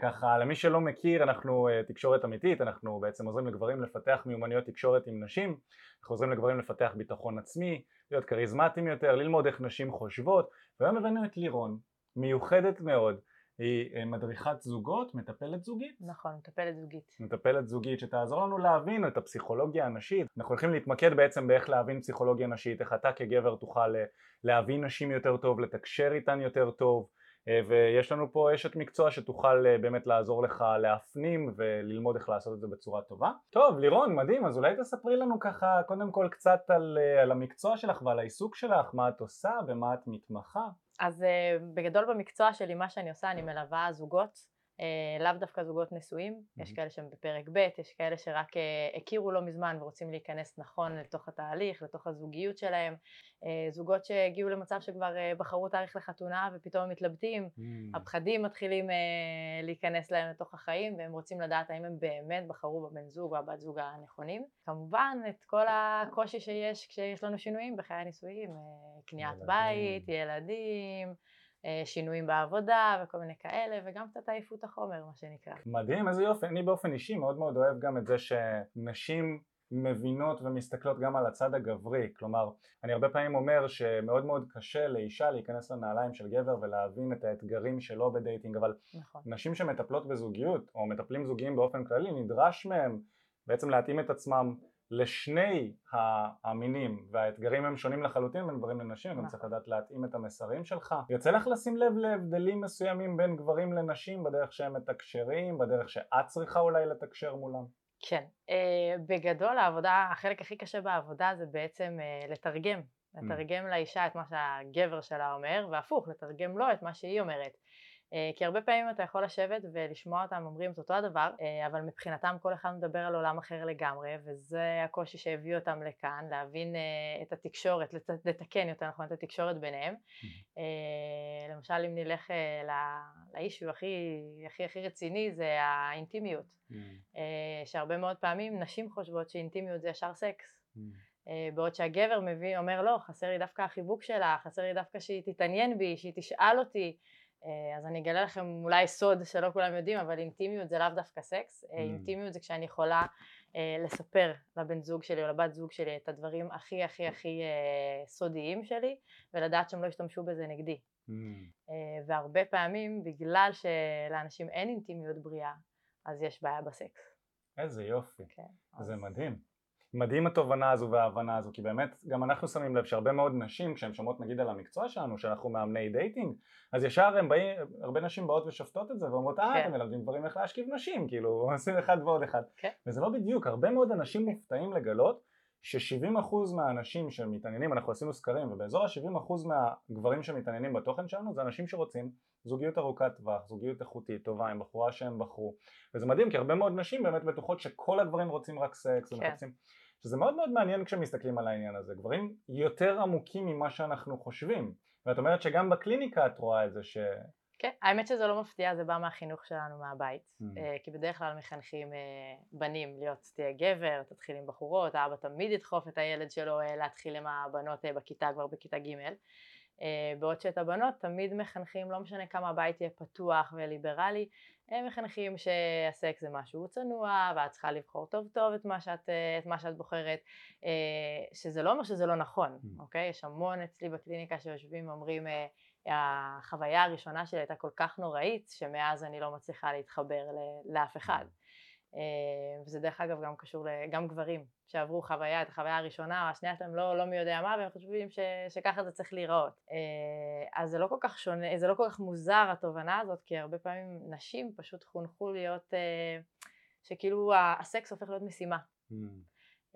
ככה למי שלא מכיר אנחנו תקשורת אמיתית אנחנו בעצם עוזרים לגברים לפתח מיומנויות תקשורת עם נשים אנחנו עוזרים לגברים לפתח ביטחון עצמי להיות כריזמטיים יותר ללמוד איך נשים חושבות והיום הבאנו את לירון מיוחדת מאוד היא אה, מדריכת זוגות, מטפלת זוגית. נכון, מטפלת זוגית. מטפלת זוגית שתעזור לנו להבין את הפסיכולוגיה הנשית. אנחנו הולכים להתמקד בעצם באיך להבין פסיכולוגיה נשית, איך אתה כגבר תוכל אה, להבין נשים יותר טוב, לתקשר איתן יותר טוב, אה, ויש לנו פה אשת מקצוע שתוכל באמת לעזור לך להפנים וללמוד איך לעשות את זה בצורה טובה. טוב, לירון, מדהים, אז אולי תספרי לנו ככה קודם כל קצת על, על המקצוע שלך ועל העיסוק שלך, מה את עושה, במה את מתמחה. אז בגדול במקצוע שלי מה שאני עושה אני מלווה זוגות לאו דווקא זוגות נשואים, mm-hmm. יש כאלה שהם בפרק ב', יש כאלה שרק uh, הכירו לא מזמן ורוצים להיכנס נכון לתוך התהליך, לתוך הזוגיות שלהם, uh, זוגות שהגיעו למצב שכבר בחרו תאריך לחתונה ופתאום מתלבטים, mm-hmm. הפחדים מתחילים להיכנס להם לתוך החיים והם רוצים לדעת האם הם באמת בחרו בבן זוג או הבת זוג הנכונים. כמובן את כל הקושי שיש כשיש לנו שינויים בחיי הנישואים, קניית ילדים. בית, ילדים אה, שינויים בעבודה וכל מיני כאלה וגם קצת עייפות החומר מה שנקרא. מדהים איזה יופי, אני באופן אישי מאוד מאוד אוהב גם את זה שנשים מבינות ומסתכלות גם על הצד הגברי, כלומר אני הרבה פעמים אומר שמאוד מאוד קשה לאישה להיכנס לנעליים של גבר ולהבין את האתגרים שלו בדייטינג אבל נכון. נשים שמטפלות בזוגיות או מטפלים זוגיים באופן כללי נדרש מהם בעצם להתאים את עצמם לשני המינים והאתגרים הם שונים לחלוטין בין גברים לנשים, גם צריך לדעת להתאים את המסרים שלך. יוצא לך לשים לב להבדלים מסוימים בין גברים לנשים בדרך שהם מתקשרים, בדרך שאת צריכה אולי לתקשר מולם? כן, uh, בגדול העבודה, החלק הכי קשה בעבודה זה בעצם uh, לתרגם, לתרגם mm. לאישה את מה שהגבר שלה אומר, והפוך, לתרגם לו את מה שהיא אומרת. אה, כי הרבה פעמים אתה יכול לשבת ולשמוע אותם אומרים את אותו הדבר, אה, אבל מבחינתם כל אחד מדבר על עולם אחר לגמרי, וזה הקושי שהביא אותם לכאן, להבין אה, את התקשורת, לתקן יותר נכון את התקשורת ביניהם. Mm-hmm. למשל אם נלך לאישו הכי הכי הכי רציני זה האינטימיות, mm-hmm. שהרבה מאוד פעמים נשים חושבות שאינטימיות זה ישר סקס. Mm-hmm. בעוד שהגבר מביא, אומר לא, חסר לי דווקא החיבוק שלה, חסר לי דווקא שהיא תתעניין בי, שהיא תשאל אותי, אז אני אגלה לכם אולי סוד שלא כולם יודעים, אבל אינטימיות זה לאו דווקא סקס, אה, mm. אינטימיות זה כשאני יכולה אה, לספר לבן זוג שלי או לבת זוג שלי את הדברים הכי הכי הכי סודיים שלי, ולדעת שהם לא ישתמשו בזה נגדי. Mm. והרבה פעמים בגלל שלאנשים אין אינטימיות בריאה, אז יש בעיה בסקס. איזה יופי, כן, זה אז... מדהים. מדהים התובנה הזו וההבנה הזו כי באמת גם אנחנו שמים לב שהרבה מאוד נשים כשהן שומעות נגיד על המקצוע שלנו שאנחנו מאמני דייטינג אז ישר הם באים, הרבה נשים באות ושופטות את זה ואומרות אה כן. אתם מלמדים דברים איך להשכיב נשים כאילו עושים אחד ועוד אחד כן. וזה לא בדיוק הרבה מאוד אנשים מופתעים לגלות ש-70% מהאנשים שמתעניינים, אנחנו עשינו סקרים ובאזור ה-70% מהגברים שמתעניינים בתוכן שלנו זה אנשים שרוצים זוגיות ארוכת טווח, זוגיות איכותית, טובה, עם בחורה שהם בחרו וזה מדהים כי הרבה מאוד נשים באמת בטוחות שכל הגברים רוצים רק סקס כן. ומחפשים שזה מאוד מאוד מעניין כשמסתכלים על העניין הזה, גברים יותר עמוקים ממה שאנחנו חושבים. ואת אומרת שגם בקליניקה את רואה את זה ש... כן, האמת שזה לא מפתיע, זה בא מהחינוך שלנו מהבית, mm. אה, כי בדרך כלל מחנכים אה, בנים להיות תהיה גבר, תתחיל עם בחורות, האבא תמיד ידחוף את הילד שלו אה, להתחיל עם הבנות בכיתה כבר בכיתה ג', בעוד שאת הבנות תמיד מחנכים, לא משנה כמה הבית יהיה פתוח וליברלי, הם מחנכים שהסקס זה משהו צנוע ואת צריכה לבחור טוב טוב את מה שאת, את מה שאת בוחרת, שזה לא אומר שזה לא נכון, mm. אוקיי? יש המון אצלי בקליניקה שיושבים ואומרים החוויה הראשונה שלי הייתה כל כך נוראית שמאז אני לא מצליחה להתחבר לאף אחד אה, וזה דרך אגב גם קשור גם גברים שעברו חוויה, את החוויה הראשונה או השנייה שלהם לא, לא מי יודע מה והם חושבים ש, שככה זה צריך להיראות. אה, אז זה לא כל כך שונה, זה לא כל כך מוזר התובנה הזאת כי הרבה פעמים נשים פשוט חונכו להיות אה, שכאילו הסקס הופך להיות משימה. Mm.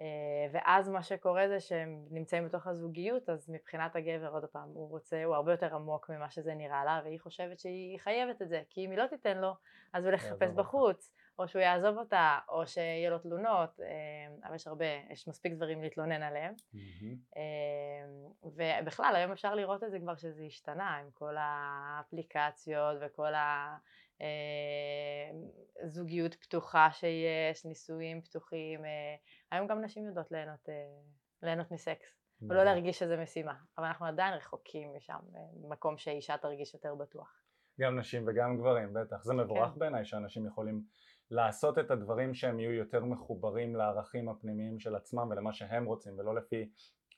אה, ואז מה שקורה זה שהם נמצאים בתוך הזוגיות אז מבחינת הגבר עוד פעם הוא רוצה הוא הרבה יותר עמוק ממה שזה נראה לה והיא חושבת שהיא חייבת את זה כי אם היא לא תיתן לו אז הוא ילך לחפש בחוץ או שהוא יעזוב אותה או שיהיה לו תלונות אה, אבל יש הרבה יש מספיק דברים להתלונן עליהם mm-hmm. ובכלל היום אפשר לראות את זה כבר שזה השתנה עם כל האפליקציות וכל ה... אה, פתוחה שיש, נישואים פתוחים, היום גם נשים יודעות ליהנות, ליהנות מסקס ולא. להרגיש שזה משימה, אבל אנחנו עדיין רחוקים משם, מקום שאישה תרגיש יותר בטוח. גם נשים וגם גברים, בטח. זה מבורך כן. בעיניי שאנשים יכולים לעשות את הדברים שהם יהיו יותר מחוברים לערכים הפנימיים של עצמם ולמה שהם רוצים ולא לפי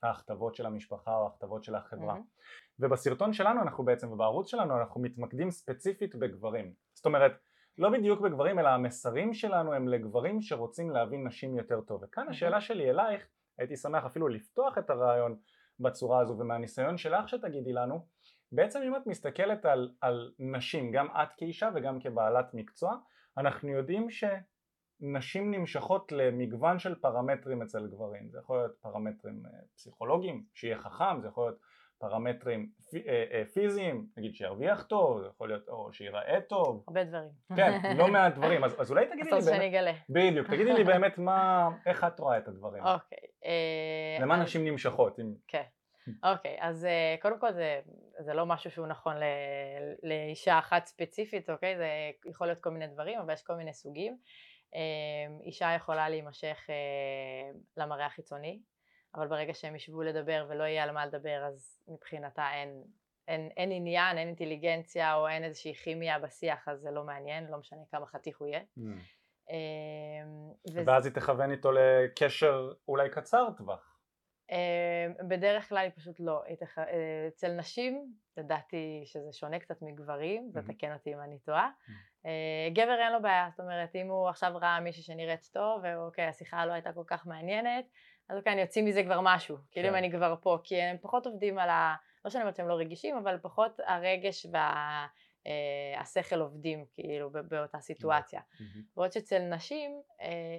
ההכתבות של המשפחה או ההכתבות של החברה. Mm-hmm. ובסרטון שלנו אנחנו בעצם ובערוץ שלנו אנחנו מתמקדים ספציפית בגברים. זאת אומרת לא בדיוק בגברים אלא המסרים שלנו הם לגברים שרוצים להבין נשים יותר טוב. וכאן mm-hmm. השאלה שלי אלייך, הייתי שמח אפילו לפתוח את הרעיון בצורה הזו ומהניסיון שלך שתגידי לנו בעצם אם את מסתכלת על, על נשים, גם את כאישה וגם כבעלת מקצוע, אנחנו יודעים שנשים נמשכות למגוון של פרמטרים אצל גברים, זה יכול להיות פרמטרים אה, פסיכולוגיים, שיהיה חכם, זה יכול להיות פרמטרים אה, אה, פיזיים, נגיד שירוויח טוב, זה יכול להיות או שיראה טוב. הרבה דברים. כן, לא מעט דברים, אז, אז אולי תגידי לי באמת... אז שאני אגלה. בדיוק, תגידי לי באמת מה, איך את רואה את הדברים. אוקיי. למה נשים נמשכות? כן. אוקיי, okay, אז uh, קודם כל זה, זה לא משהו שהוא נכון ל, לאישה אחת ספציפית, אוקיי? Okay? זה יכול להיות כל מיני דברים, אבל יש כל מיני סוגים. Uh, אישה יכולה להימשך uh, למראה החיצוני, אבל ברגע שהם ישבו לדבר ולא יהיה על מה לדבר, אז מבחינתה אין, אין, אין עניין, אין אינטליגנציה או אין איזושהי כימיה בשיח, אז זה לא מעניין, לא משנה כמה חתיך הוא יהיה. Mm. ואז היא תכוון איתו לקשר אולי קצר טווח. אמ, בדרך כלל היא פשוט לא, אה, אצל נשים לדעתי שזה שונה קצת מגברים, ותקן אותי אם אני טועה, אה, גבר אין לו בעיה, זאת אומרת אם הוא עכשיו ראה מישהי שנראית טוב ואוקיי השיחה לא הייתה כל כך מעניינת אז אוקיי אני יוציא מזה כבר משהו, כאילו אם כן. אני כבר פה, כי הם פחות עובדים על ה... לא שאני אומרת שהם לא רגישים אבל פחות הרגש והשכל אה, עובדים כאילו באותה סיטואציה, בעוד שאצל נשים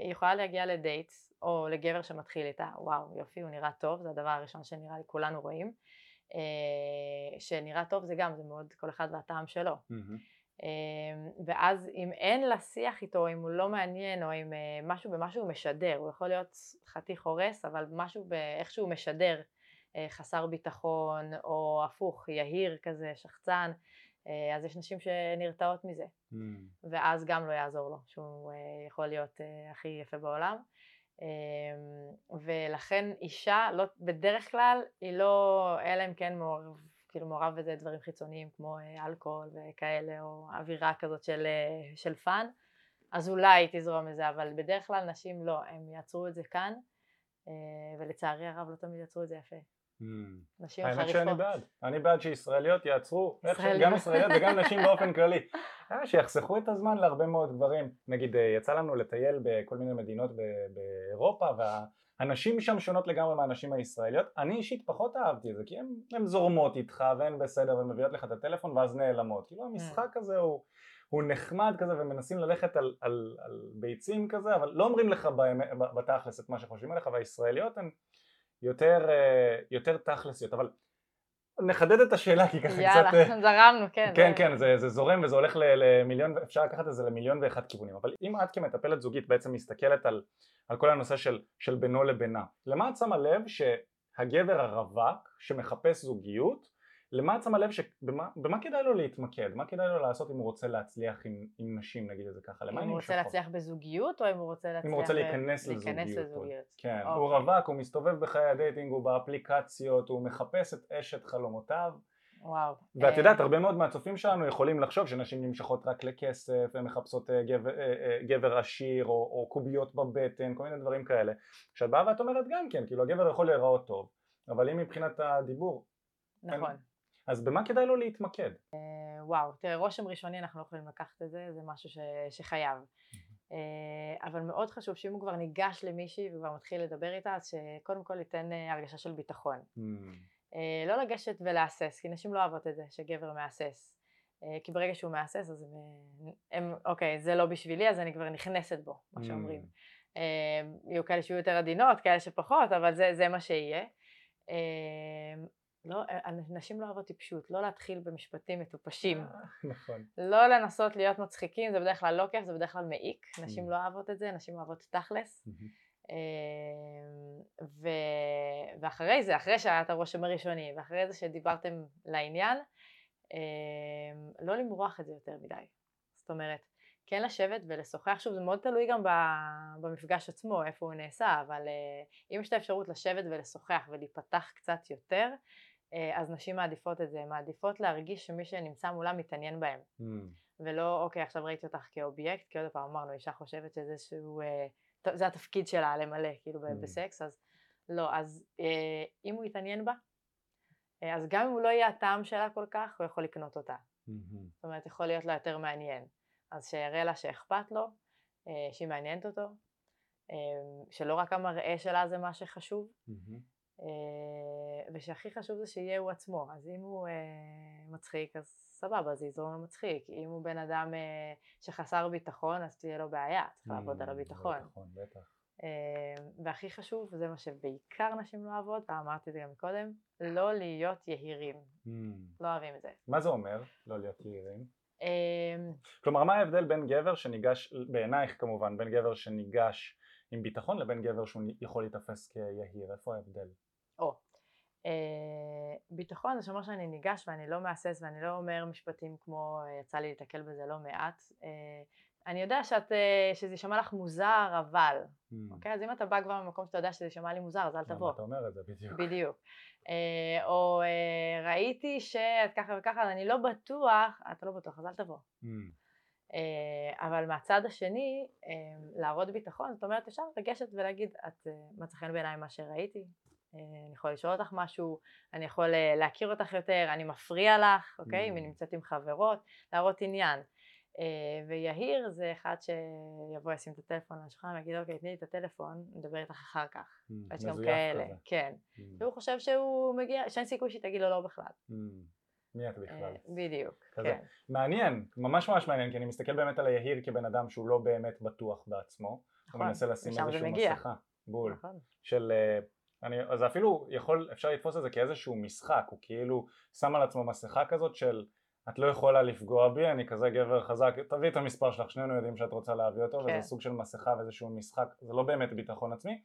היא יכולה להגיע לדייט או לגבר שמתחיל איתה, וואו יופי הוא נראה טוב, זה הדבר הראשון שנראה לי כולנו רואים, אה, שנראה טוב זה גם, זה מאוד כל אחד והטעם שלו. Mm-hmm. ואז אם אין לה שיח איתו, אם הוא לא מעניין או אם אה, משהו במשהו הוא משדר, הוא יכול להיות חתיך הורס אבל משהו באיך שהוא משדר חסר ביטחון או הפוך יהיר כזה שחצן אז יש נשים שנרתעות מזה mm. ואז גם לא יעזור לו שהוא יכול להיות הכי יפה בעולם ולכן אישה לא, בדרך כלל היא לא, אלא אם כן מעורב, כאילו מעורב בזה דברים חיצוניים כמו אה, אלכוהול וכאלה או אווירה כזאת של, אה, של fun אז אולי תזרום מזה אבל בדרך כלל נשים לא, הם יעצרו את זה כאן אה, ולצערי הרב לא תמיד יעצרו את זה יפה. נשים חריפות. האמת שאני בעד, אני בעד שישראליות יעצרו, גם ישראליות. וגם נשים באופן כללי, אה, שיחסכו את הזמן להרבה מאוד דברים, נגיד אה, יצא לנו לטייל בכל מיני מדינות באירופה והנשים שם שונות לגמרי מהנשים הישראליות, אני אישית פחות אהבתי את זה כי הן זורמות איתך והן בסדר ומביאות לך את הטלפון ואז נעלמות, כאילו המשחק הזה הוא הוא נחמד כזה ומנסים ללכת על, על, על ביצים כזה אבל לא אומרים לך בתכלס את מה שחושבים עליך והישראליות הן יותר, אה, יותר תכלסיות, אבל נחדד את השאלה כי ככה יאללה, קצת... יאללה, זרמנו, כן. כן, כן, זה, זה זורם וזה הולך למיליון, אפשר לקחת את זה למיליון ואחד כיוונים, אבל אם את כמטפלת זוגית בעצם מסתכלת על, על כל הנושא של, של בינו לבינה, למה את שמה לב שהגבר הרווק שמחפש זוגיות למה את שמה לב, שבמה, במה כדאי לו להתמקד? מה כדאי לו לעשות אם הוא רוצה להצליח עם, עם נשים נגיד את זה ככה? אם הוא רוצה להצליח בזוגיות או אם הוא רוצה להצליח... אם הוא רוצה להיכנס ב... לזוגיות. להיכנס לזוגיות. כן, אוקיי. הוא רווק, הוא מסתובב בחיי הדייטינג, הוא באפליקציות, הוא מחפש את אשת חלומותיו. וואו. ואת יודעת, הרבה מאוד מהצופים שלנו יכולים לחשוב שנשים נמשכות רק לכסף, הן מחפשות אה, גבר, אה, אה, גבר עשיר או, או קוביות בבטן, כל מיני דברים כאלה. כשאת באה ואת אומרת גם כן, כאילו הגבר יכול להיראות טוב, אבל אם מבחינת הדיבור... נכון. אז במה כדאי לו להתמקד? אה, וואו, תראה, רושם ראשוני אנחנו לא יכולים לקחת את זה, זה משהו ש, שחייב. אה, אבל מאוד חשוב שאם הוא כבר ניגש למישהי וכבר מתחיל לדבר איתה, אז שקודם כל ייתן אה, הרגשה של ביטחון. לא לגשת ולהסס, כי נשים לא אוהבות את זה, שגבר מהסס. כי ברגע שהוא מהסס אז הם, הם, אוקיי, זה לא בשבילי, אז אני כבר נכנסת בו, מה שאומרים. יהיו כאלה שיהיו יותר עדינות, כאלה שפחות, אבל זה, זה מה שיהיה. לא, אה, נשים לא אוהבות טיפשות, לא להתחיל במשפטים מטופשים. אה, נכון. לא לנסות להיות מצחיקים, זה בדרך כלל לא כיף, זה בדרך כלל מעיק, נשים mm. לא אוהבות את זה, נשים אוהבות תכלס. אמ, ו... ואחרי זה, אחרי שהיה את הרושם הראשוני, ואחרי זה שדיברתם לעניין, לא למרוח את זה יותר מדי. זאת אומרת, כן לשבת ולשוחח, שוב זה מאוד תלוי גם במפגש עצמו, איפה הוא נעשה, אבל אה, אם יש את האפשרות לשבת ולשוחח ולהיפתח קצת יותר, אז נשים מעדיפות את זה, הן מעדיפות להרגיש שמי שנמצא מולם מתעניין בהם. Mm. ולא, אוקיי, עכשיו ראיתי אותך כאובייקט, כי עוד פעם אמרנו, אישה חושבת שזה איזשהו, אה, זה התפקיד שלה למלא, כאילו mm. בסקס, אז לא, אז אה, אם הוא יתעניין בה, אה, אז גם אם הוא לא יהיה הטעם שלה כל כך, הוא יכול לקנות אותה. Mm-hmm. זאת אומרת, יכול להיות לה יותר מעניין. אז שיראה לה שאכפת לו, אה, שהיא מעניינת אותו, אה, שלא רק המראה שלה זה מה שחשוב, mm-hmm. אה, ושהכי חשוב זה שיהיה הוא עצמו, אז אם הוא אה, מצחיק אז סבבה, זה יזרום למצחיק, אם הוא בן אדם אה, שחסר ביטחון אז תהיה לו בעיה, צריך לעבוד על הביטחון. ביטחון, בטח. והכי חשוב, וזה מה שבעיקר נשים לא אוהבות, ואמרתי את זה גם קודם, לא להיות יהירים. Mm. לא אוהבים את זה. מה זה אומר, לא להיות יהירים? כלומר, מה ההבדל בין גבר שניגש, בעינייך כמובן, בין גבר שניגש עם ביטחון לבין גבר שהוא יכול להיתפס כיהיר? איפה ההבדל? או, אה, ביטחון זה שאומר שאני ניגש ואני לא מהסס ואני לא אומר משפטים כמו אה, יצא לי להתקל בזה לא מעט אה, אני יודע שאת, אה, שזה יישמע לך מוזר אבל, mm. אוקיי? אז אם אתה בא כבר ממקום שאתה יודע שזה יישמע לי מוזר אז אל תבוא. אתה אומר את זה בדיוק. בדיוק. אה, או אה, ראיתי שאת ככה וככה אז אני לא בטוח, אתה לא בטוח אז אל תבוא. Mm. אה, אבל מהצד השני, אה, להראות ביטחון, זאת אומרת אפשר לגשת ולהגיד, את אה, מצא חן בעיניי מה שראיתי, אני יכול לשאול אותך משהו, אני יכול להכיר אותך יותר, אני מפריע לך, אוקיי? אם היא mm. נמצאת עם חברות, להראות עניין. ויהיר זה אחד שיבוא ישים את הטלפון על השולחן ויגיד אוקיי תני לי את הטלפון, נדבר איתך אחר כך. Mm, יש גם כאלה, כן. Mm. והוא חושב שהוא מגיע, שאין סיכוי שהיא תגיד לו לא בכלל. מי את בכלל? אה, בדיוק, כן. מעניין, ממש ממש מעניין, כי אני מסתכל באמת על היהיר כבן אדם שהוא לא באמת בטוח בעצמו. נכון, הוא מנסה לשים איזושהי מסכה. בול. נכון. של... אני, אז אפילו יכול, אפשר לתפוס את זה כאיזשהו משחק, הוא כאילו שם על עצמו מסכה כזאת של את לא יכולה לפגוע בי, אני כזה גבר חזק, תביאי את המספר שלך, שנינו יודעים שאת רוצה להביא אותו, כן. וזה סוג של מסכה ואיזשהו משחק, זה לא באמת ביטחון עצמי,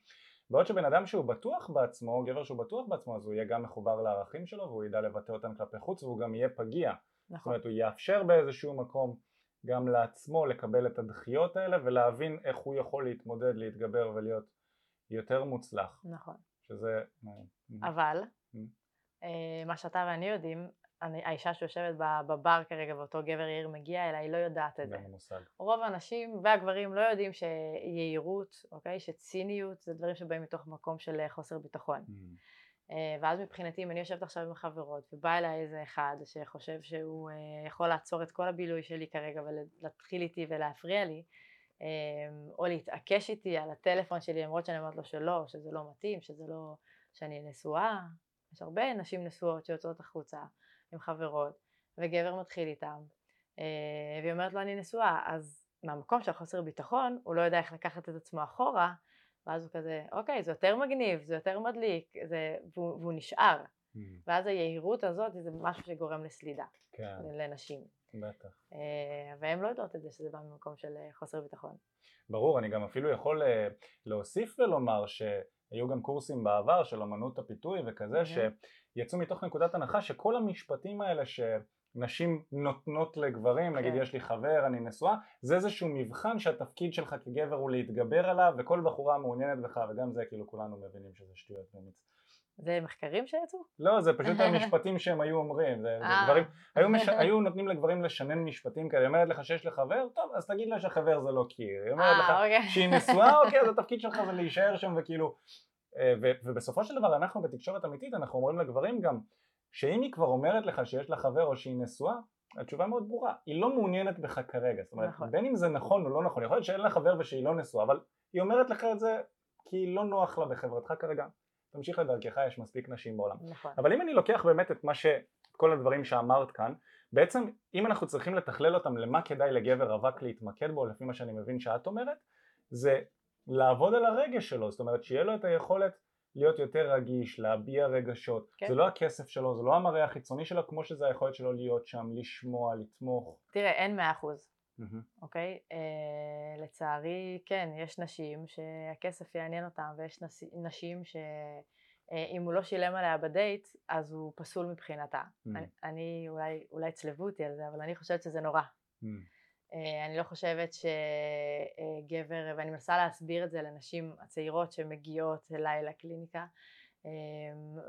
בעוד שבן אדם שהוא בטוח בעצמו, גבר שהוא בטוח בעצמו, אז הוא יהיה גם מחובר לערכים שלו והוא ידע לבטא אותם כלפי חוץ והוא גם יהיה פגיע. נכון. זאת אומרת הוא יאפשר באיזשהו מקום גם לעצמו לקבל את הדחיות האלה ולהבין איך הוא יכול להתמודד, להתגבר ולהיות יותר מוצלח. נכון. שזה... אבל אה, מה שאתה ואני יודעים אני, האישה שיושבת בבר כרגע ואותו גבר יאיר מגיע אליה, היא לא יודעת את זה. מושג. רוב האנשים והגברים לא יודעים שיהירות, אוקיי, שציניות זה דברים שבאים מתוך מקום של אה, חוסר ביטחון. Mm. אה, ואז מבחינתי אם אני יושבת עכשיו עם החברות ובא אליי איזה אחד שחושב שהוא יכול לעצור את כל הבילוי שלי כרגע ולהתחיל איתי ולהפריע לי או להתעקש איתי על הטלפון שלי למרות שאני אומרת לו שלא, שזה לא מתאים, שזה לא, שאני נשואה, יש הרבה נשים נשואות שיוצאות החוצה עם חברות, וגבר מתחיל איתם, אה, והיא אומרת לו אני נשואה, אז מהמקום של חוסר ביטחון, הוא לא יודע איך לקחת את עצמו אחורה, ואז הוא כזה, אוקיי, זה יותר מגניב, זה יותר מדליק, זה, והוא, והוא נשאר. Mm. ואז היהירות הזאת זה משהו שגורם לסלידה כן. לנשים. בטח. אה, והן לא יודעות את זה, שזה בא ממקום של אה, חוסר ביטחון. ברור, אני גם אפילו יכול להוסיף ולומר שהיו גם קורסים בעבר של אמנות הפיתוי וכזה, mm-hmm. יצאו מתוך נקודת הנחה שכל המשפטים האלה שנשים נותנות לגברים, כן. נגיד יש לי חבר, אני נשואה, זה איזשהו מבחן שהתפקיד שלך כגבר הוא להתגבר עליו וכל בחורה מעוניינת בך וגם זה כאילו כולנו מבינים שזה שטויות ומיץ. זה מחקרים שיצאו? לא, זה פשוט המשפטים שהם היו אומרים, זה, זה אה. דברים, היו, מש, היו נותנים לגברים לשנן משפטים כאלה, היא אומרת לך שיש לך חבר, טוב אז תגיד לה שהחבר זה לא קיר, היא אומרת לך אה, אוקיי. שהיא נשואה, אוקיי אז התפקיד שלך זה להישאר שם וכאילו אה, ובסופו של דבר אנחנו בתקשורת אמיתית אנחנו אומרים לגברים גם שאם היא כבר אומרת לך שיש לה חבר או שהיא נשואה התשובה מאוד ברורה, היא לא מעוניינת בך כרגע, זאת אומרת נכון. בין אם זה נכון או לא נכון, יכול להיות שאין לה חבר ושהיא לא נשואה אבל היא אומרת לך את זה כי היא לא נוח לה בחברתך כרגע, תמשיך לדרכך, יש מספיק נשים בעולם. נכון. אבל אם אני לוקח באמת את מה ש... כל הדברים שאמרת כאן, בעצם אם אנחנו צריכים לתכלל אותם למה כדאי לגבר רווק להתמקד בו לפי מה שאני מבין שאת אומרת, זה לעבוד על הרגש שלו, זאת אומרת שיהיה לו את היכולת להיות יותר רגיש, להביע רגשות, כן. זה לא הכסף שלו, זה לא המראה החיצוני שלו כמו שזה היכולת שלו להיות שם, לשמוע, לתמוך. תראה, אין מאה אחוז, mm-hmm. אוקיי? אה, לצערי, כן, יש נשים שהכסף יעניין אותם ויש נשים ש... אה, אם הוא לא שילם עליה בדייט, אז הוא פסול מבחינתה. Mm. אני, אני אולי, אולי צלבו אותי על זה, אבל אני חושבת שזה נורא. Mm. אה, אני לא חושבת שגבר, ואני מנסה להסביר את זה לנשים הצעירות שמגיעות אליי לקליניקה,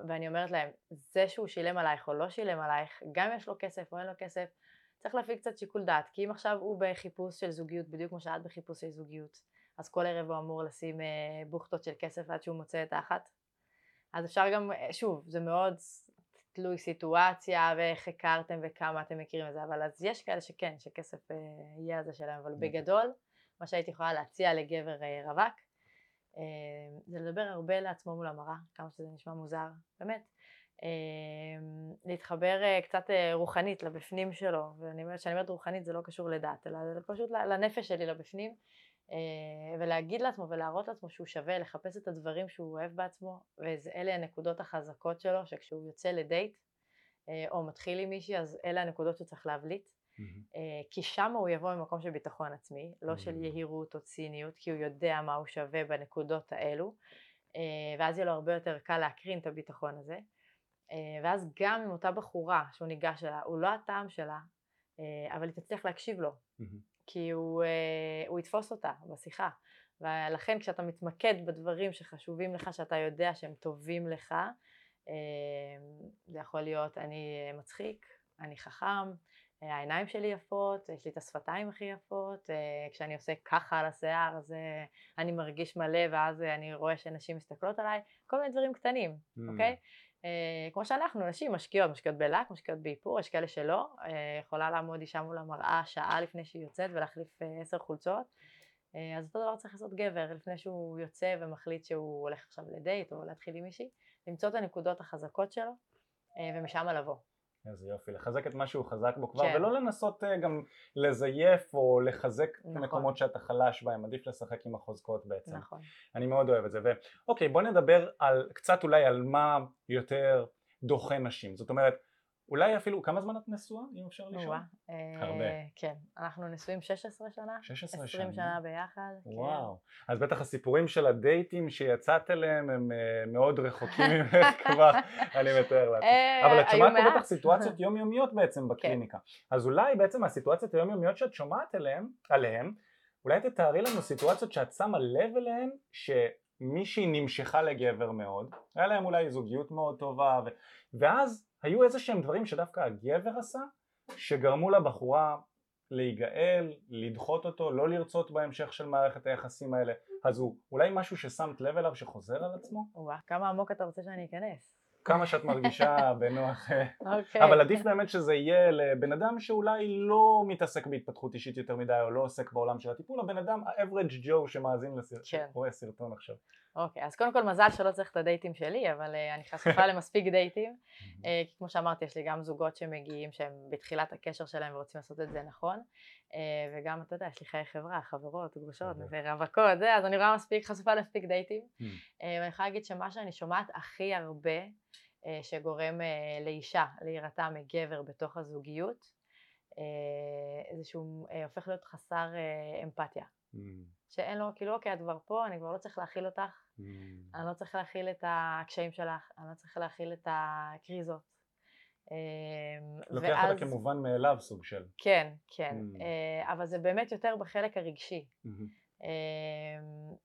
ואני אומרת להם, זה שהוא שילם עלייך או לא שילם עלייך, גם אם יש לו כסף או אין לו כסף, צריך להפעיל קצת שיקול דעת, כי אם עכשיו הוא בחיפוש של זוגיות, בדיוק כמו שאת בחיפוש של זוגיות, אז כל ערב הוא אמור לשים אה, בוכטות של כסף עד שהוא מוצא את האחת, אז אפשר גם, אה, שוב, זה מאוד תלוי סיטואציה ואיך הכרתם וכמה אתם מכירים את זה, אבל אז יש כאלה שכן, שכסף אה, יהיה על זה שלהם, אבל. בגדול, מה שהייתי יכולה להציע לגבר רווק, זה לדבר הרבה לעצמו מול המראה, כמה שזה נשמע מוזר, באמת. אמ, להתחבר אה, קצת אה, רוחנית לבפנים שלו, ואני אומרת, כשאני אומרת רוחנית זה לא קשור לדת, אלא זה פשוט לנפש שלי לבפנים, אה, ולהגיד לעצמו ולהראות לעצמו שהוא שווה, לחפש את הדברים שהוא אוהב בעצמו, ואלה הנקודות החזקות שלו, שכשהוא יוצא לדייט, או מתחיל עם מישהי, אז אלה הנקודות שצריך להבליט, mm-hmm. כי שם הוא יבוא ממקום של ביטחון עצמי, לא mm-hmm. של יהירות או ציניות, כי הוא יודע מה הוא שווה בנקודות האלו, ואז יהיה לו הרבה יותר קל להקרין את הביטחון הזה. אה, ואז גם עם אותה בחורה שהוא ניגש אליה, הוא לא הטעם שלה, אה, אבל היא תצליח להקשיב לו, כי הוא, אה, הוא יתפוס אותה בשיחה. ולכן כשאתה מתמקד בדברים שחשובים לך, שאתה יודע שהם טובים לך, זה יכול להיות אני מצחיק, אני חכם, העיניים שלי יפות, יש לי את השפתיים הכי יפות, כשאני עושה ככה על השיער אז אני מרגיש מלא ואז אני רואה שנשים מסתכלות עליי, כל מיני דברים קטנים, אוקיי? אה, כמו שאנחנו, נשים משקיעות, משקיעות בלק, משקיעות באיפור, יש כאלה שלא, אה, יכולה לעמוד אישה מול המראה שעה לפני שהיא יוצאת ולהחליף אה, עשר חולצות, אז אותו דבר צריך לעשות גבר לפני שהוא יוצא ומחליט שהוא הולך עכשיו לדייט או להתחיל עם מישהי, למצוא את הנקודות החזקות שלו ומשם לבוא. איזה יופי, לחזק את מה שהוא חזק בו כבר, כן. ולא לנסות uh, גם לזייף או לחזק נכון. את המקומות שאתה חלש בהם, עדיף לשחק עם החוזקות בעצם. נכון. אני מאוד אוהב את זה. ואוקיי, בוא נדבר על, קצת אולי על מה יותר דוחה נשים. זאת אומרת, אולי אפילו, כמה זמן את נשואה, אם אפשר לשאול? הרבה. אה, כן, אנחנו נשואים 16 שנה. 16 שנה. 20 שנה ביחד. כן. וואו. אז בטח הסיפורים של הדייטים שיצאת אליהם הם uh, מאוד רחוקים ממך כבר, אני מתאר לעצמי. אה, אבל את שומעת פה בטח סיטואציות יומיומיות בעצם כן. בקליניקה. אז אולי בעצם הסיטואציות היומיומיות שאת שומעת עליהן, אולי תתארי לנו סיטואציות שאת שמה לב אליהן, ש... מישהי נמשכה לגבר מאוד, היה להם אולי זוגיות מאוד טובה. ואז היו איזה שהם דברים שדווקא הגבר עשה, שגרמו לבחורה להיגאל, לדחות אותו, לא לרצות בהמשך של מערכת היחסים האלה. אז הוא אולי משהו ששמת לב אליו שחוזר על עצמו? וואו, כמה עמוק אתה רוצה שאני אכנס? כמה שאת מרגישה בנוח, okay. אוקיי. אבל עדיף באמת שזה יהיה לבן אדם שאולי לא מתעסק בהתפתחות אישית יותר מדי או לא עוסק בעולם של הטיפול, הבן אדם ה-average Joe שמאזין לסרטון, כן. רואה סרטון עכשיו. אוקיי, okay, אז קודם כל מזל שלא צריך את הדייטים שלי, אבל uh, אני חשופה למספיק דייטים, uh, כי כמו שאמרתי יש לי גם זוגות שמגיעים שהם בתחילת הקשר שלהם ורוצים לעשות את זה נכון, uh, וגם אתה יודע יש לי חיי חברה, חברות, גרושות, רווקות, זה, אז אני רואה מספיק, חשופה למספיק דייטים, uh, ואני יכולה להגיד שמה שאני שומעת הכי הרבה אה, שגורם אה, לאישה להירתע מגבר בתוך הזוגיות, אה, זה שהוא הופך להיות חסר אמפתיה. Mm. שאין לו, כאילו אוקיי את כבר פה, אני כבר לא צריך להכיל אותך, mm. אני לא צריך להכיל את הקשיים שלך, אני לא צריך להכיל את הקריזות. לוקח ואז... אותה כמובן מאליו סוג של. כן, כן, mm. אבל זה באמת יותר בחלק הרגשי. Mm-hmm.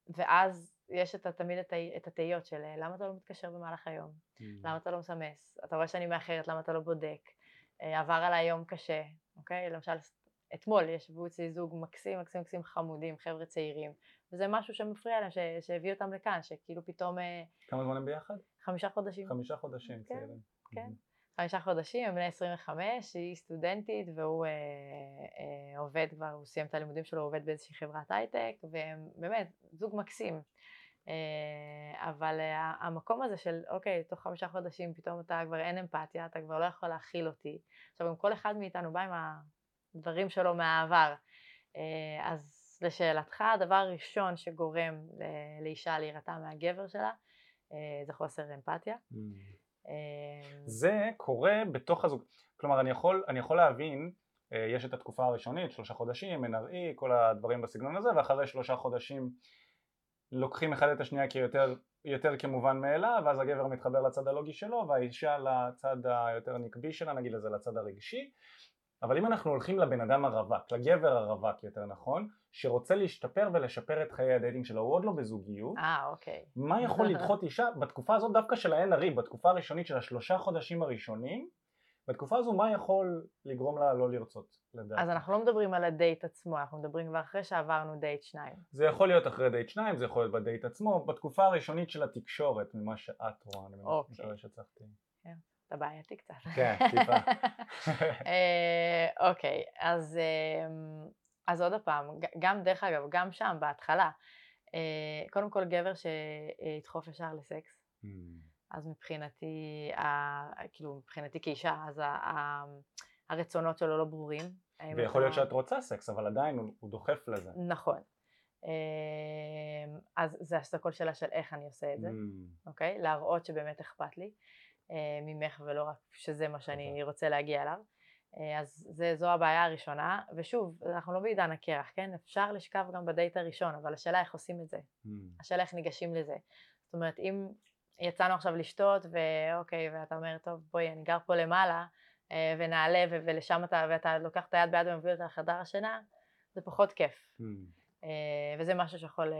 ואז יש את, תמיד את התהיות של אה, למה אתה לא מתקשר במהלך היום, mm. למה אתה לא מסמס, אתה רואה שאני מאחרת, למה אתה לא בודק, אה, עבר עליי יום קשה, אוקיי? למשל אתמול ישבו אצלי זוג מקסים מקסים מקסים חמודים, חבר'ה צעירים, וזה משהו שמפריע להם, ש... שהביא אותם לכאן, שכאילו פתאום... אה, כמה זמן הם ביחד? חמישה חודשים. חמישה חודשים כן, צעירים. כן. חמישה חודשים, הם בני 25, היא סטודנטית והוא אה, אה, עובד כבר, הוא סיים את הלימודים שלו, הוא עובד באיזושהי חברת הייטק, והם באמת זוג מקסים. אה, אבל אה, המקום הזה של אוקיי, תוך חמישה חודשים פתאום אתה כבר אין אמפתיה, אתה כבר לא יכול להכיל אותי. עכשיו אם כל אחד מאיתנו בא עם הדברים שלו מהעבר, אה, אז לשאלתך, הדבר הראשון שגורם לאישה להירתע מהגבר שלה זה חוסר אמפתיה. Mm. זה קורה בתוך הזוג, כלומר אני יכול, אני יכול להבין, יש את התקופה הראשונית, שלושה חודשים, NRE, כל הדברים בסגנון הזה, ואחרי שלושה חודשים לוקחים אחד את השנייה כיותר יותר כמובן מאליו, ואז הגבר מתחבר לצד הלוגי שלו והאישה לצד היותר נקבי שלה, נגיד לזה לצד הרגשי, אבל אם אנחנו הולכים לבן אדם הרווק, לגבר הרווק יותר נכון, שרוצה להשתפר ולשפר את חיי הדייטינג שלו, הוא עוד לא בזוגיות, אה, אוקיי. מה יכול לדחות אישה בתקופה הזאת דווקא של ה-NRE, בתקופה הראשונית של השלושה חודשים הראשונים, בתקופה הזו מה יכול לגרום לה לא לרצות לדעת? אז אנחנו לא מדברים על הדייט עצמו, אנחנו מדברים כבר אחרי שעברנו דייט שניים. זה יכול להיות אחרי דייט שניים, זה יכול להיות בדייט עצמו, בתקופה הראשונית של התקשורת, ממה שאת רואה, אני אוקיי. מקווה שהצלחתי. אתה בעייתי קצת. כן, טיפה. אה, אוקיי, אז, אמ, אז עוד פעם, גם דרך אגב, גם שם, בהתחלה, אה, קודם כל גבר שידחוף ישר לסקס, mm. אז מבחינתי, כאילו מבחינתי כאישה, אז הרצונות שלו לא ברורים. ויכול להיות שאת רוצה סקס, אבל עדיין הוא דוחף לזה. נכון. אמ, אז זה הכל שאלה של איך אני עושה את זה, mm. אוקיי? להראות שבאמת אכפת לי. אה, ממך ולא רק שזה מה שאני אוקיי. רוצה להגיע אליו. אה, אז זה, זו הבעיה הראשונה, ושוב, אנחנו לא בעידן הקרח, כן? אפשר לשכב גם בדייט הראשון, אבל השאלה איך עושים את זה. Mm. השאלה איך ניגשים לזה. זאת אומרת, אם יצאנו עכשיו לשתות, ואוקיי, ואתה אומר, טוב, בואי, אני גר פה למעלה, אה, ונעלה, ולשם אתה, ואתה לוקח את היד ביד ומביא אותה לחדר השינה, זה פחות כיף. Mm. וזה משהו שיכול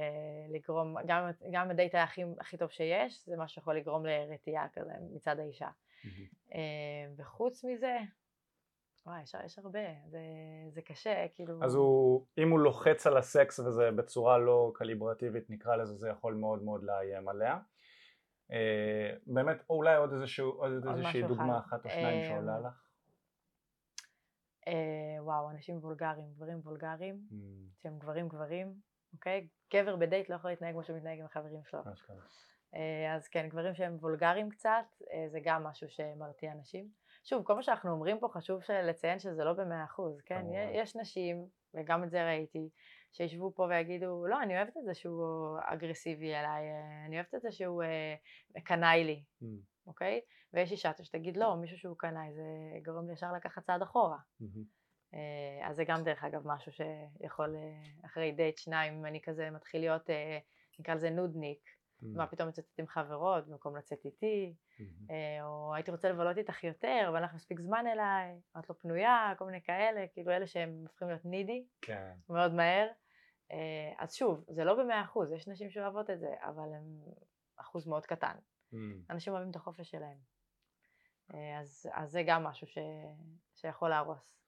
לגרום, גם, גם הדייט הכי, הכי טוב שיש, זה משהו שיכול לגרום לרתיעה כזה מצד האישה. Mm-hmm. וחוץ מזה, וואי, יש, יש הרבה, זה, זה קשה, כאילו... אז הוא, אם הוא לוחץ על הסקס וזה בצורה לא קליברטיבית נקרא לזה, זה יכול מאוד מאוד לאיים עליה. באמת, או אולי עוד, איזשהו, עוד, עוד איזושהי דוגמה אחת או שניים שעולה לך? אה, וואו, אנשים וולגריים, גברים וולגריים, mm. שהם גברים גברים, אוקיי? גבר בדייט לא יכול להתנהג כמו שהוא מתנהג עם החברים שלו. אה, אז כן, גברים שהם וולגריים קצת, אה, זה גם משהו שמרתיע אנשים. שוב, כל מה שאנחנו אומרים פה חשוב לציין שזה לא במאה אחוז, כן? יש נשים, וגם את זה ראיתי, שישבו פה ויגידו, לא, אני אוהבת את זה שהוא אגרסיבי אליי, אני אוהבת את זה שהוא קנאי לי, mm. אוקיי? ויש אישה שתגיד לא, מישהו שהוא קנאי, זה גורם לי ישר לקחת צעד אחורה. אה, אז זה גם דרך אגב משהו שיכול, אה, אחרי דייט שניים, אם אני כזה מתחיל להיות, אה, נקרא לזה נודניק, מה פתאום לצאת עם חברות במקום לצאת איתי, או הייתי רוצה לבלות איתך יותר, אבל לך מספיק זמן אליי, את לא פנויה, כל מיני כאלה, כאילו אלה שהם הופכים להיות נידי, כן. מאוד מהר. אז שוב, זה לא במאה אחוז, יש נשים שאוהבות את זה, אבל הם אחוז מאוד קטן. Mm. אנשים אוהבים את החופש שלהם. אה, אז, אז זה גם משהו ש, שיכול להרוס.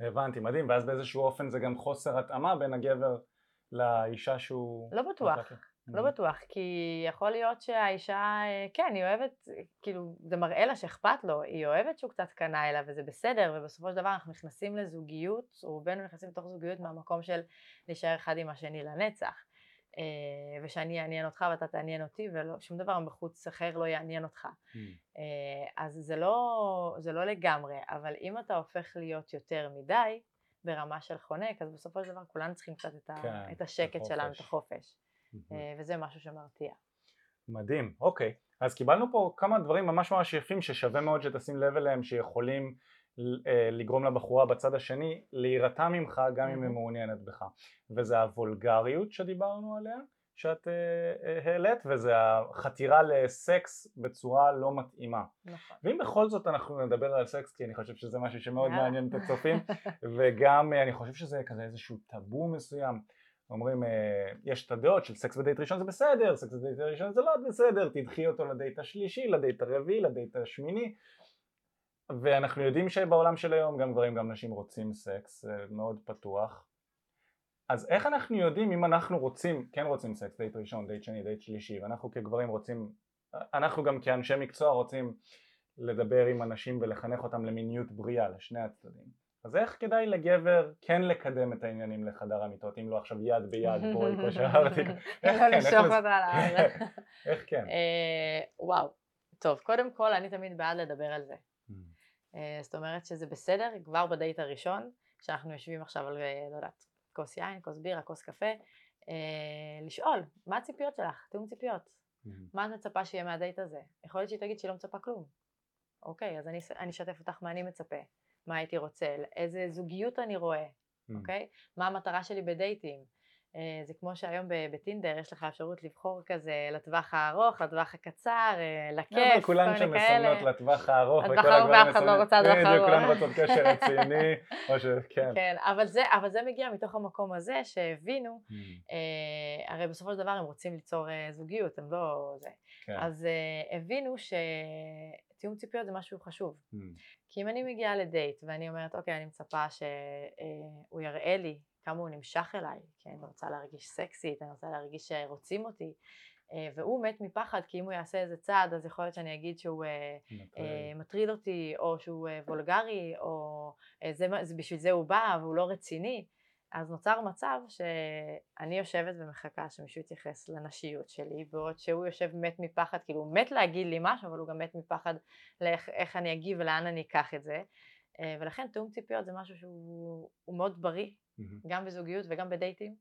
הבנתי, מדהים, ואז באיזשהו אופן זה גם חוסר התאמה בין הגבר לאישה שהוא... לא בטוח, לא mm. בטוח, כי יכול להיות שהאישה, אה, כן, היא אוהבת, כאילו, זה מראה לה שאכפת לו, היא אוהבת שהוא קצת קנה אליו וזה בסדר, ובסופו של דבר אנחנו נכנסים לזוגיות, רובנו נכנסים לתוך זוגיות מהמקום של להישאר אחד עם השני לנצח. אה, ושאני אעניין אותך ואתה תעניין אותי ושום דבר מחוץ אחר לא יעניין אותך. Mm. אה, אז זה לא, זה לא לגמרי, אבל אם אתה הופך להיות יותר מדי ברמה של חונק, אז בסופו של דבר כולנו צריכים קצת את, כן, את השקט שלנו, את החופש. Mm-hmm. וזה משהו שמרתיע. מדהים, אוקיי. אז קיבלנו פה כמה דברים ממש ממש יפים ששווה מאוד שתשים לב אליהם שיכולים אה, לגרום לבחורה בצד השני להירתע ממך גם אם היא מעוניינת בך וזה הוולגריות שדיברנו עליה שאת העלית וזה החתירה לסקס בצורה לא מתאימה נכון. ואם בכל זאת אנחנו נדבר על סקס כי אני חושב שזה משהו שמאוד מעניין את הצופים וגם אני חושב שזה כזה איזשהו טאבו מסוים אומרים יש את הדעות של סקס בדייט ראשון זה בסדר, סקס בדייט ראשון זה לא בסדר, תדחי אותו לדייט השלישי, לדייט הרביעי, לדייט השמיני. ואנחנו יודעים שבעולם של היום גם גברים גם נשים רוצים סקס, זה מאוד פתוח. אז איך אנחנו יודעים אם אנחנו רוצים, כן רוצים סקס, דייט ראשון, דייט שני, דייט שלישי ואנחנו כגברים רוצים, אנחנו גם כאנשי מקצוע רוצים לדבר עם אנשים ולחנך אותם למיניות בריאה לשני הצדדים אז איך כדאי לגבר כן לקדם את העניינים לחדר המיטות אם לא עכשיו יד ביד בואי כמו שאמרתי איך כן, איך כן אה, וואו טוב קודם כל אני תמיד בעד לדבר על זה אה, זאת אומרת שזה בסדר כבר בדייט הראשון, כשאנחנו יושבים עכשיו על, אה, לא יודעת, כוס יין, כוס בירה, כוס קפה, לשאול, מה הציפיות שלך? תיאום ציפיות. Mm-hmm. מה את מצפה שיהיה מהדייט הזה? יכול להיות שהיא תגיד שהיא לא מצפה כלום. אוקיי, אז אני אשתף אותך מה אני מצפה, מה הייתי רוצה, איזה זוגיות אני רואה, mm-hmm. אוקיי? מה המטרה שלי בדייטים. אה, זה כמו שהיום בטינדר יש לך אפשרות לבחור כזה לטווח הארוך, לטווח הקצר, לכיף, כל מיני כאלה. כולן שמסמנות לטווח הארוך. לטווח הארוך ואף אחד לא רוצה לטווח הארוך. כולן רוצות קשר רציני, או שכן. כן, אבל זה, אבל זה מגיע מתוך המקום הזה שהבינו, mm. אה, הרי בסופו של דבר הם רוצים ליצור אה, זוגיות, הם לא זה. כן. אז אה, הבינו שתיאום ציפיות זה משהו חשוב. Mm. כי אם אני מגיעה לדייט ואני אומרת, אוקיי, אני מצפה שהוא יראה לי כמה הוא נמשך אליי, כי אני רוצה להרגיש סקסית, אני רוצה להרגיש שרוצים אותי, אה, והוא מת מפחד כי אם הוא יעשה איזה צעד אז יכול להיות שאני אגיד שהוא אה, מטריד, אותי או שהוא אה, וולגרי או זה, בשביל זה הוא בא והוא לא רציני אז נוצר מצב שאני יושבת ומחכה שמישהו יתייחס לנשיות שלי בעוד שהוא יושב מת מפחד כאילו הוא מת להגיד לי משהו אבל הוא גם מת מפחד לאיך אני אגיב ולאן אני אקח את זה ולכן תיאום ציפיות זה משהו שהוא מאוד בריא mm-hmm. גם בזוגיות וגם בדייטים.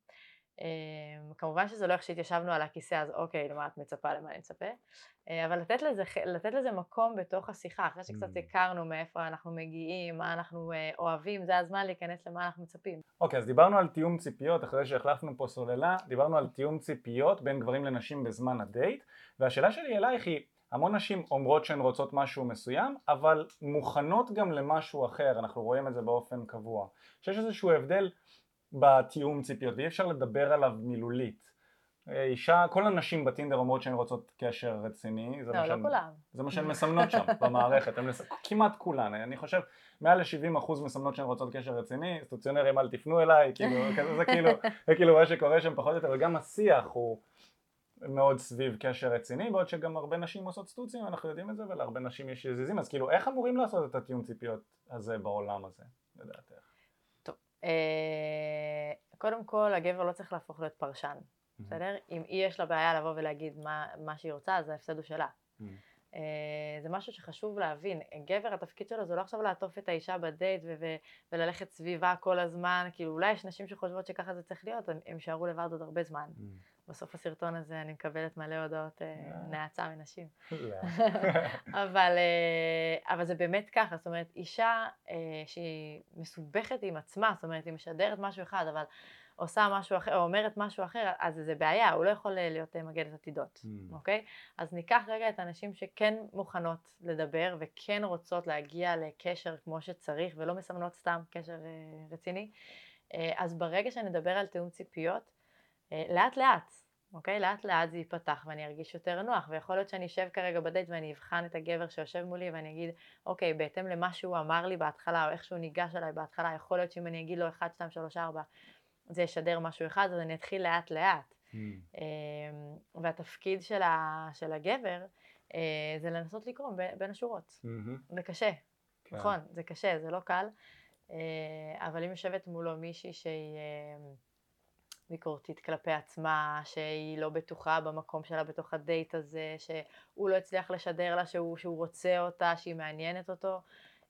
Um, כמובן שזה לא איך שהתיישבנו על הכיסא אז אוקיי למה את מצפה למה אני מצפה uh, אבל לתת לזה, לתת לזה מקום בתוך השיחה אחרי שקצת mm. הכרנו מאיפה אנחנו מגיעים מה אנחנו uh, אוהבים זה הזמן להיכנס למה אנחנו מצפים. אוקיי okay, אז דיברנו על תיאום ציפיות אחרי שהחלפנו פה סוללה דיברנו על תיאום ציפיות בין גברים לנשים בזמן הדייט והשאלה שלי אלייך היא המון נשים אומרות שהן רוצות משהו מסוים, אבל מוכנות גם למשהו אחר, אנחנו רואים את זה באופן קבוע. שיש איזשהו הבדל בתיאום ציפיות, ואי אפשר לדבר עליו מילולית. אישה, כל הנשים בטינדר אומרות שהן רוצות קשר רציני, לא, לא שהן, כולם. זה מה שהן מסמנות שם במערכת, הן, כמעט כולן, אני חושב מעל ל-70% מסמנות שהן רוצות קשר רציני, סטוציונרים אל תפנו אליי, כאילו, זה, כאילו, זה כאילו מה שקורה שם פחות או יותר, וגם השיח הוא מאוד סביב קשר רציני, בעוד שגם הרבה נשים עושות סטוצים, אנחנו יודעים את זה, ולהרבה נשים יש יזיזים, אז כאילו איך אמורים לעשות את התיאום ציפיות הזה בעולם הזה, לדעתך? אה, קודם כל הגבר לא צריך להפוך להיות פרשן, בסדר? אם היא יש לה בעיה לבוא ולהגיד מה, מה שהיא רוצה, אז ההפסד הוא שלה. אה, זה משהו שחשוב להבין, גבר התפקיד שלו זה לא עכשיו לעטוף את האישה בדייט ו- וללכת סביבה כל הזמן, כאילו אולי יש נשים שחושבות שככה זה צריך להיות, הם יישארו לבד עוד הרבה זמן. בסוף הסרטון הזה אני מקבלת מלא הודעות אה, אה. נאצה מנשים. אבל, אה, אבל זה באמת ככה, זאת אומרת, אישה שהיא מסובכת עם עצמה, זאת אומרת, היא משדרת משהו אחד, אבל עושה משהו אחר, או אומרת משהו אחר, אז זה בעיה, הוא לא יכול להיות מגדת עתידות, mm. אוקיי? אז ניקח רגע את הנשים שכן מוכנות לדבר וכן רוצות להגיע לקשר כמו שצריך ולא מסמנות סתם קשר רציני. אז ברגע שנדבר על תיאום ציפיות, לאט לאט, אוקיי? לאט לאט זה ייפתח ואני ארגיש יותר נוח ויכול להיות שאני אשב כרגע בדייט ואני אבחן את הגבר שיושב מולי ואני אגיד אוקיי בהתאם למה שהוא אמר לי בהתחלה או איך שהוא ניגש אליי בהתחלה יכול להיות שאם אני אגיד לו 1, 2, 3, 4 זה ישדר משהו אחד אז אני אתחיל לאט לאט mm. והתפקיד של, ה, של הגבר אה, זה לנסות לקרוא בין השורות mm-hmm. זה קשה, כן. נכון זה קשה זה לא קל אבל אם יושבת מולו מישהי שהיא ביקורתית כלפי עצמה, שהיא לא בטוחה במקום שלה בתוך הדייט הזה, שהוא לא הצליח לשדר לה שהוא, שהוא רוצה אותה, שהיא מעניינת אותו,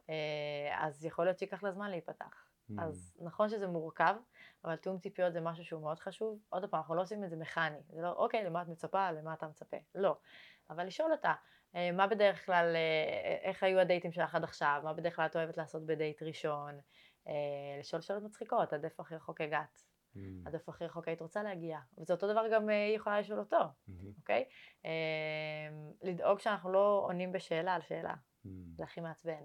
אה, אז יכול להיות שייקח לה זמן להיפתח. Mm. אז נכון שזה מורכב, אבל תיאום ציפיות זה משהו שהוא מאוד חשוב. עוד פעם, אנחנו לא עושים את זה מכני. זה לא, אוקיי, למה את מצפה, למה אתה מצפה. לא. אבל לשאול אותה, אה, מה בדרך כלל, אה, איך היו הדייטים שלך עד עכשיו, מה בדרך כלל את אוהבת לעשות בדייט ראשון, לשאול שאלות מצחיקות, עד איפה הכי רחוק הגעת. עד איפה הכי רחוק היית רוצה להגיע. וזה אותו דבר גם אה, היא יכולה לשאול אותו, אוקיי? אמ, לדאוג שאנחנו לא עונים בשאלה על שאלה, זה הכי מעצבן.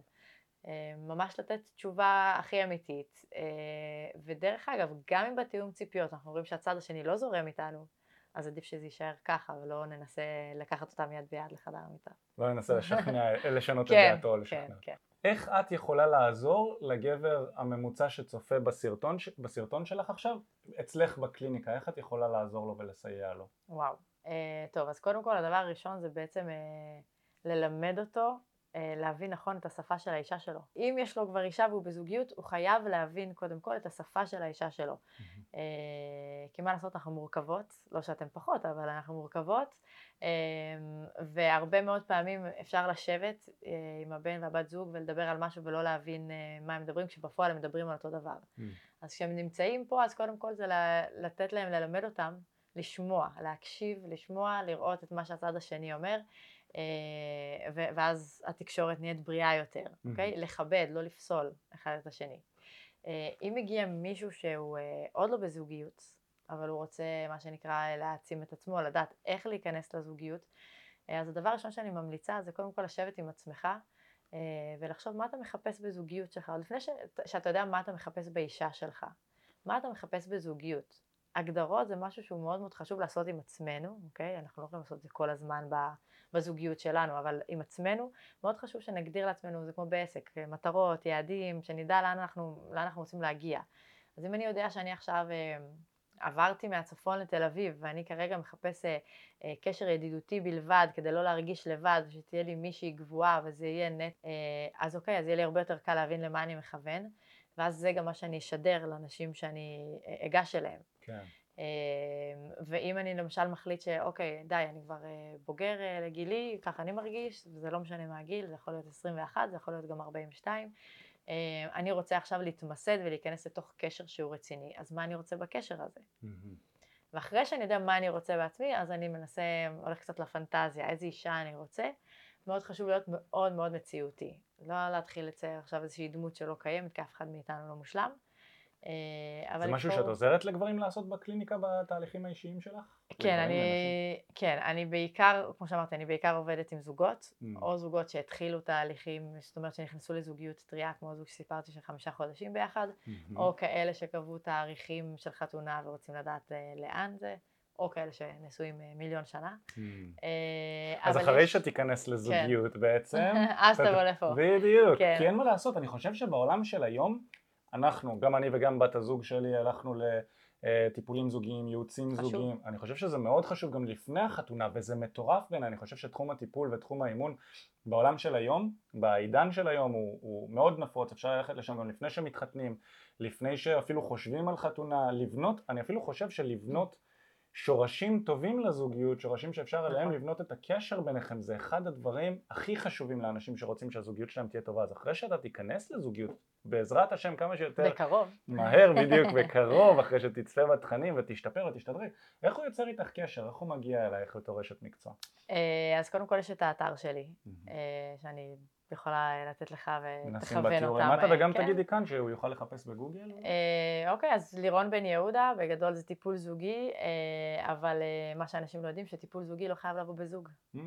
אמ, ממש לתת תשובה הכי אמיתית. אה, ודרך אגב, גם אם בתיאום ציפיות אנחנו רואים שהצד השני לא זורם איתנו, אז עדיף שזה יישאר ככה, ולא ננסה לקחת אותם יד ביד לחדר המיטה. לא ננסה לשכנע, לשנות את כן, דעתו, לשכנע. כן, כן. איך את יכולה לעזור לגבר הממוצע שצופה בסרטון, בסרטון שלך עכשיו, אצלך בקליניקה, איך את יכולה לעזור לו ולסייע לו? וואו, אה, טוב, אז קודם כל הדבר הראשון זה בעצם אה, ללמד אותו להבין נכון את השפה של האישה שלו. אם יש לו כבר אישה והוא בזוגיות, הוא חייב להבין קודם כל את השפה של האישה שלו. Mm-hmm. כי מה לעשות, אנחנו מורכבות, לא שאתם פחות, אבל אנחנו מורכבות, אה, והרבה מאוד פעמים אפשר לשבת עם הבן והבת זוג ולדבר על משהו ולא להבין מה הם מדברים, כשבפועל הם מדברים על אותו דבר. Mm-hmm. אז כשהם נמצאים פה, אז קודם כל זה לתת להם, ללמד אותם לשמוע, להקשיב, לשמוע, לראות את מה שהצד השני אומר. אה, ואז התקשורת נהיית בריאה יותר, אוקיי? לכבד, לא לפסול אחד את השני. אה, אם מגיע מישהו שהוא אה, עוד לא בזוגיות, אבל הוא רוצה מה שנקרא להעצים את עצמו, לדעת איך להיכנס לזוגיות. אז הדבר הראשון שאני ממליצה זה קודם כל לשבת עם עצמך ולחשוב מה אתה מחפש בזוגיות שלך, לפני ש... שאתה יודע מה אתה מחפש באישה שלך, מה אתה מחפש בזוגיות. הגדרות זה משהו שהוא מאוד מאוד חשוב לעשות עם עצמנו, אוקיי? אנחנו לא יכולים לעשות את זה כל הזמן בזוגיות שלנו, אבל עם עצמנו, מאוד חשוב שנגדיר לעצמנו, זה כמו בעסק, מטרות, יעדים, שנדע לאן אנחנו, לאן אנחנו רוצים להגיע. אז אם אני יודע שאני עכשיו אה, עברתי מהצפון לתל אביב ואני כרגע מחפש אה, אה, קשר ידידותי בלבד כדי לא להרגיש לבד ושתהיה לי מישהי גבוהה וזה יהיה נט, אז אוקיי, אז יהיה לי הרבה יותר קל להבין למה אני מכוון. ואז זה גם מה שאני אשדר לאנשים שאני אגש אליהם. כן. אמ, ואם אני למשל מחליט שאוקיי, די, אני כבר אה, בוגר אה, לגילי, ככה אני מרגיש, זה לא משנה מה הגיל, זה יכול להיות 21, זה יכול להיות גם 42, אמ, אני רוצה עכשיו להתמסד ולהיכנס לתוך קשר שהוא רציני, אז מה אני רוצה בקשר הזה? ואחרי שאני יודע מה אני רוצה בעצמי, אז אני מנסה, הולך קצת לפנטזיה, איזה אישה אני רוצה, מאוד חשוב להיות מאוד מאוד מציאותי. לא להתחיל לצייר עכשיו איזושהי דמות שלא קיימת, כי אף אחד מאיתנו לא מושלם. אה, זה משהו שאת עוזרת לגברים לעשות בקליניקה בתהליכים האישיים שלך? כן, אני, כן, אני בעיקר, כמו שאמרתי, אני בעיקר עובדת עם זוגות, mm. או זוגות שהתחילו תהליכים, זאת אומרת שנכנסו לזוגיות טריה, כמו זוג שסיפרתי של חמישה חודשים ביחד, mm-hmm. או כאלה שקבעו תאריכים של חתונה ורוצים לדעת אה, לאן זה. או כאלה שנשואים אה, מיליון שנה. אה, אז אחרי. שתיכנס לזוגיות כן. בעצם. אז תבוא לפה. בדיוק, כן. כי אין מה לעשות, אני חושב שבעולם של היום, אנחנו, גם אני וגם בת הזוג שלי, הלכנו לטיפולים זוגיים, ייעוצים חשוב. זוגיים, אני חושב שזה מאוד חשוב גם לפני החתונה, וזה מטורף בעיניי, אני חושב שתחום הטיפול ותחום האימון בעולם של היום, בעידן של היום הוא, הוא מאוד נפוץ, אפשר ללכת לשם גם לפני שמתחתנים, לפני שאפילו חושבים על חתונה, לבנות, אני אפילו חושב שלבנות שורשים טובים לזוגיות, שורשים שאפשר עליהם נכון. לבנות את הקשר ביניכם, זה אחד הדברים הכי חשובים לאנשים שרוצים שהזוגיות שלהם תהיה טובה. אז אחרי שאתה תיכנס לזוגיות, בעזרת השם כמה שיותר... בקרוב. מהר בדיוק, בקרוב, אחרי שתצפה בתכנים ותשתפר ותשתדרג. איך הוא יוצר איתך קשר? איך הוא מגיע אלייך בתור אשת מקצוע? אה, אז קודם כל יש את האתר שלי, אה, שאני יכולה לתת לך ותכוון אותם. נשים בתיאורים מטה וגם כן. תגידי כאן שהוא יוכל לחפש בגוגל. אה, אוקיי, אז לירון בן יהודה, בגדול זה טיפול זוגי, אה, אבל אה, מה שאנשים לא יודעים, שטיפול זוגי לא חייב לבוא בזוג. Mm.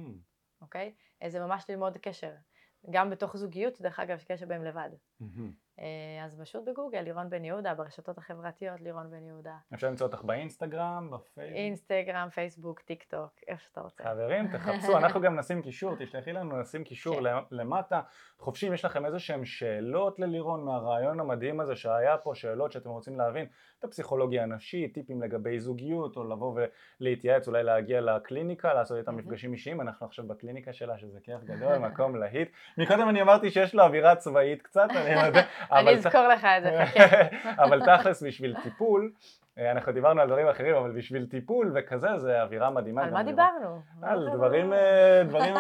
אוקיי? אה, זה ממש ללמוד קשר. גם בתוך זוגיות, דרך אגב, יש קשר בהם לבד. Mm-hmm. אה, אז פשוט בגוגל, לירון בן יהודה, ברשתות החברתיות לירון בן יהודה. אפשר למצוא אותך באינסטגרם, בפייסבוק? אינסטגרם, פייסבוק, טיק טוק, איפה שאתה רוצה. חברים, תחפשו, אנחנו גם נשים קישור, תשלחי לנו, נשים קישור כן. למטה. חופשי, אם יש לכם איזה שהם שאלות ללירון מהרעיון המדהים הזה שהיה פה, שאלות שאתם רוצים להבין, את הפסיכולוגיה הנשית, טיפים לגבי זוגיות, או לבוא ולהתייעץ, אולי להגיע לקליניקה, לעשות את המפגשים אישיים, אנחנו עכשיו בקליניקה שלה, שזה כיף גדול, מקום להיט. מקודם אני אמרתי שיש לו אווירה צבאית קצת, אני. אני אזכור לך את זה, חכה. אבל תכלס בשביל טיפול, אה, אנחנו דיברנו על דברים אחרים, אבל בשביל טיפול וכזה, זה אווירה מדהימה. על מה דיברנו? על דברים, אה, דברים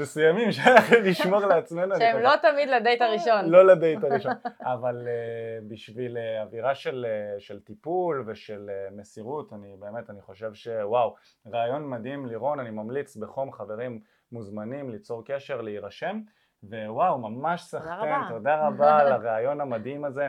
מסוימים שאנחנו לשמור לעצמנו. שהם לא תמיד לדייט הראשון. לא לדייט הראשון, אבל אה, בשביל אווירה של טיפול ושל מסירות, אני באמת, אני חושב שוואו, רעיון מדהים, לירון, אני ממליץ בחום, חברים מוזמנים ליצור קשר, להירשם. ווואו, ממש סחטן, תודה רבה על הרעיון המדהים הזה.